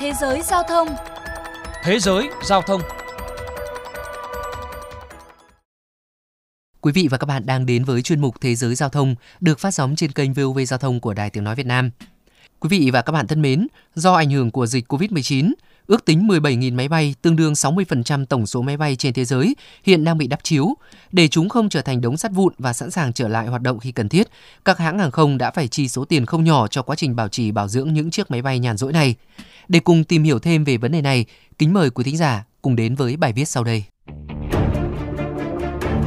Thế giới giao thông Thế giới giao thông Quý vị và các bạn đang đến với chuyên mục Thế giới giao thông được phát sóng trên kênh VOV Giao thông của Đài Tiếng Nói Việt Nam. Quý vị và các bạn thân mến, do ảnh hưởng của dịch COVID-19, ước tính 17.000 máy bay, tương đương 60% tổng số máy bay trên thế giới, hiện đang bị đắp chiếu. Để chúng không trở thành đống sắt vụn và sẵn sàng trở lại hoạt động khi cần thiết, các hãng hàng không đã phải chi số tiền không nhỏ cho quá trình bảo trì bảo dưỡng những chiếc máy bay nhàn rỗi này. Để cùng tìm hiểu thêm về vấn đề này, kính mời quý thính giả cùng đến với bài viết sau đây.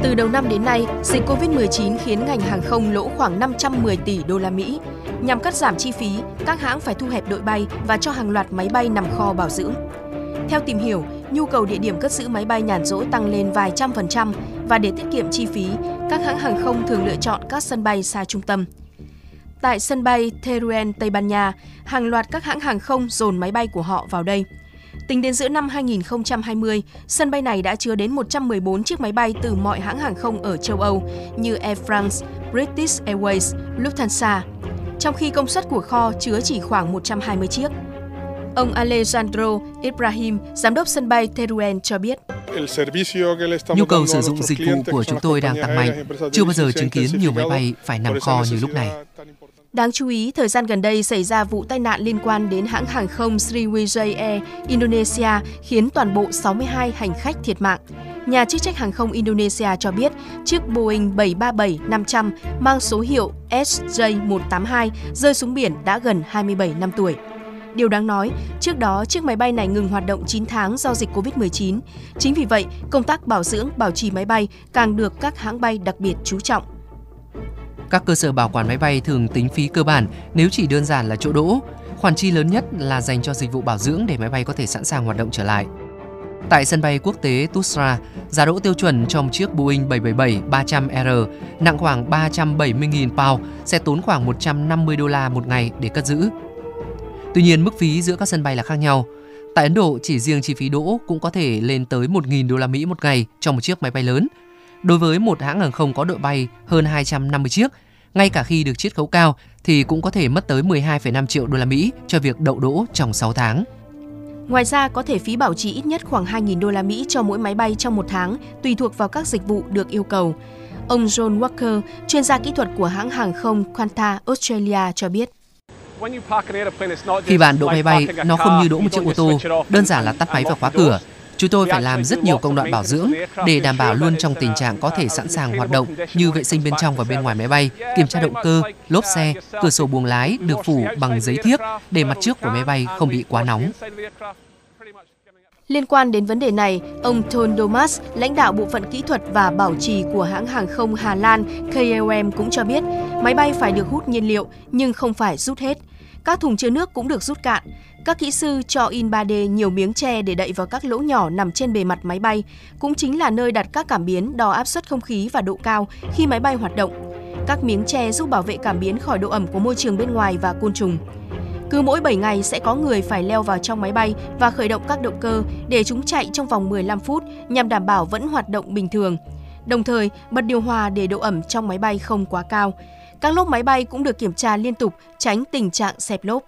Từ đầu năm đến nay, dịch Covid-19 khiến ngành hàng không lỗ khoảng 510 tỷ đô la Mỹ. Nhằm cắt giảm chi phí, các hãng phải thu hẹp đội bay và cho hàng loạt máy bay nằm kho bảo dưỡng. Theo tìm hiểu, nhu cầu địa điểm cất giữ máy bay nhàn rỗi tăng lên vài trăm phần trăm và để tiết kiệm chi phí, các hãng hàng không thường lựa chọn các sân bay xa trung tâm. Tại sân bay Teruel, Tây Ban Nha, hàng loạt các hãng hàng không dồn máy bay của họ vào đây – Tính đến giữa năm 2020, sân bay này đã chứa đến 114 chiếc máy bay từ mọi hãng hàng không ở châu Âu như Air France, British Airways, Lufthansa, trong khi công suất của kho chứa chỉ khoảng 120 chiếc. Ông Alejandro Ibrahim, giám đốc sân bay Teruel cho biết. Nhu cầu sử dụng dịch vụ của chúng tôi đang tăng mạnh. Chưa bao giờ chứng kiến nhiều máy bay phải nằm kho như lúc này. Đáng chú ý, thời gian gần đây xảy ra vụ tai nạn liên quan đến hãng hàng không Sriwijaya Air Indonesia khiến toàn bộ 62 hành khách thiệt mạng. Nhà chức trách hàng không Indonesia cho biết chiếc Boeing 737-500 mang số hiệu SJ182 rơi xuống biển đã gần 27 năm tuổi. Điều đáng nói, trước đó chiếc máy bay này ngừng hoạt động 9 tháng do dịch Covid-19. Chính vì vậy, công tác bảo dưỡng, bảo trì máy bay càng được các hãng bay đặc biệt chú trọng. Các cơ sở bảo quản máy bay thường tính phí cơ bản nếu chỉ đơn giản là chỗ đỗ. Khoản chi lớn nhất là dành cho dịch vụ bảo dưỡng để máy bay có thể sẵn sàng hoạt động trở lại. Tại sân bay quốc tế Tusra, giá đỗ tiêu chuẩn trong chiếc Boeing 777-300R nặng khoảng 370.000 pound sẽ tốn khoảng 150 đô la một ngày để cất giữ. Tuy nhiên, mức phí giữa các sân bay là khác nhau. Tại Ấn Độ, chỉ riêng chi phí đỗ cũng có thể lên tới 1.000 đô la Mỹ một ngày cho một chiếc máy bay lớn – Đối với một hãng hàng không có đội bay hơn 250 chiếc, ngay cả khi được chiết khấu cao thì cũng có thể mất tới 12,5 triệu đô la Mỹ cho việc đậu đỗ trong 6 tháng. Ngoài ra, có thể phí bảo trì ít nhất khoảng 2.000 đô la Mỹ cho mỗi máy bay trong một tháng, tùy thuộc vào các dịch vụ được yêu cầu. Ông John Walker, chuyên gia kỹ thuật của hãng hàng không Qantas Australia cho biết. Khi bạn đỗ máy bay, nó không như đỗ một chiếc ô tô, đơn giản là tắt máy và khóa cửa. Chúng tôi phải làm rất nhiều công đoạn bảo dưỡng để đảm bảo luôn trong tình trạng có thể sẵn sàng hoạt động như vệ sinh bên trong và bên ngoài máy bay, kiểm tra động cơ, lốp xe, cửa sổ buồng lái được phủ bằng giấy thiếc để mặt trước của máy bay không bị quá nóng. Liên quan đến vấn đề này, ông Ton Domas, lãnh đạo bộ phận kỹ thuật và bảo trì của hãng hàng không Hà Lan KLM cũng cho biết, máy bay phải được hút nhiên liệu nhưng không phải rút hết. Các thùng chứa nước cũng được rút cạn. Các kỹ sư cho in 3D nhiều miếng tre để đậy vào các lỗ nhỏ nằm trên bề mặt máy bay, cũng chính là nơi đặt các cảm biến đo áp suất không khí và độ cao khi máy bay hoạt động. Các miếng tre giúp bảo vệ cảm biến khỏi độ ẩm của môi trường bên ngoài và côn trùng. Cứ mỗi 7 ngày sẽ có người phải leo vào trong máy bay và khởi động các động cơ để chúng chạy trong vòng 15 phút nhằm đảm bảo vẫn hoạt động bình thường. Đồng thời, bật điều hòa để độ ẩm trong máy bay không quá cao. Các lốp máy bay cũng được kiểm tra liên tục, tránh tình trạng xẹp lốp.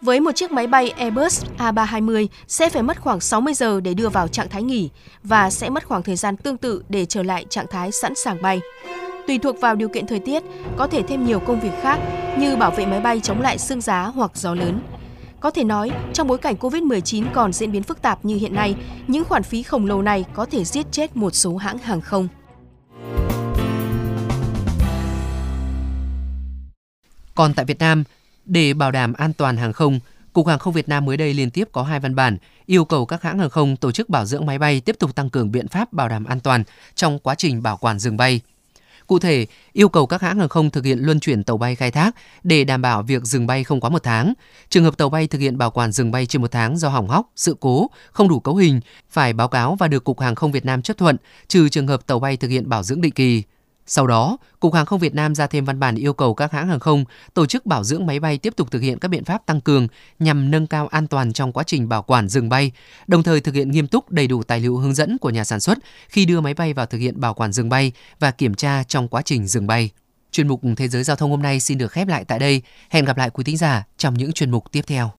Với một chiếc máy bay Airbus A320 sẽ phải mất khoảng 60 giờ để đưa vào trạng thái nghỉ và sẽ mất khoảng thời gian tương tự để trở lại trạng thái sẵn sàng bay. Tùy thuộc vào điều kiện thời tiết, có thể thêm nhiều công việc khác như bảo vệ máy bay chống lại sương giá hoặc gió lớn. Có thể nói, trong bối cảnh COVID-19 còn diễn biến phức tạp như hiện nay, những khoản phí khổng lồ này có thể giết chết một số hãng hàng không. Còn tại Việt Nam, để bảo đảm an toàn hàng không, Cục Hàng không Việt Nam mới đây liên tiếp có hai văn bản yêu cầu các hãng hàng không tổ chức bảo dưỡng máy bay tiếp tục tăng cường biện pháp bảo đảm an toàn trong quá trình bảo quản dừng bay. Cụ thể, yêu cầu các hãng hàng không thực hiện luân chuyển tàu bay khai thác để đảm bảo việc dừng bay không quá một tháng. Trường hợp tàu bay thực hiện bảo quản dừng bay trên một tháng do hỏng hóc, sự cố, không đủ cấu hình, phải báo cáo và được Cục Hàng không Việt Nam chấp thuận, trừ trường hợp tàu bay thực hiện bảo dưỡng định kỳ. Sau đó, Cục Hàng không Việt Nam ra thêm văn bản yêu cầu các hãng hàng không tổ chức bảo dưỡng máy bay tiếp tục thực hiện các biện pháp tăng cường nhằm nâng cao an toàn trong quá trình bảo quản dừng bay, đồng thời thực hiện nghiêm túc đầy đủ tài liệu hướng dẫn của nhà sản xuất khi đưa máy bay vào thực hiện bảo quản dừng bay và kiểm tra trong quá trình dừng bay. Chuyên mục Thế giới Giao thông hôm nay xin được khép lại tại đây. Hẹn gặp lại quý thính giả trong những chuyên mục tiếp theo.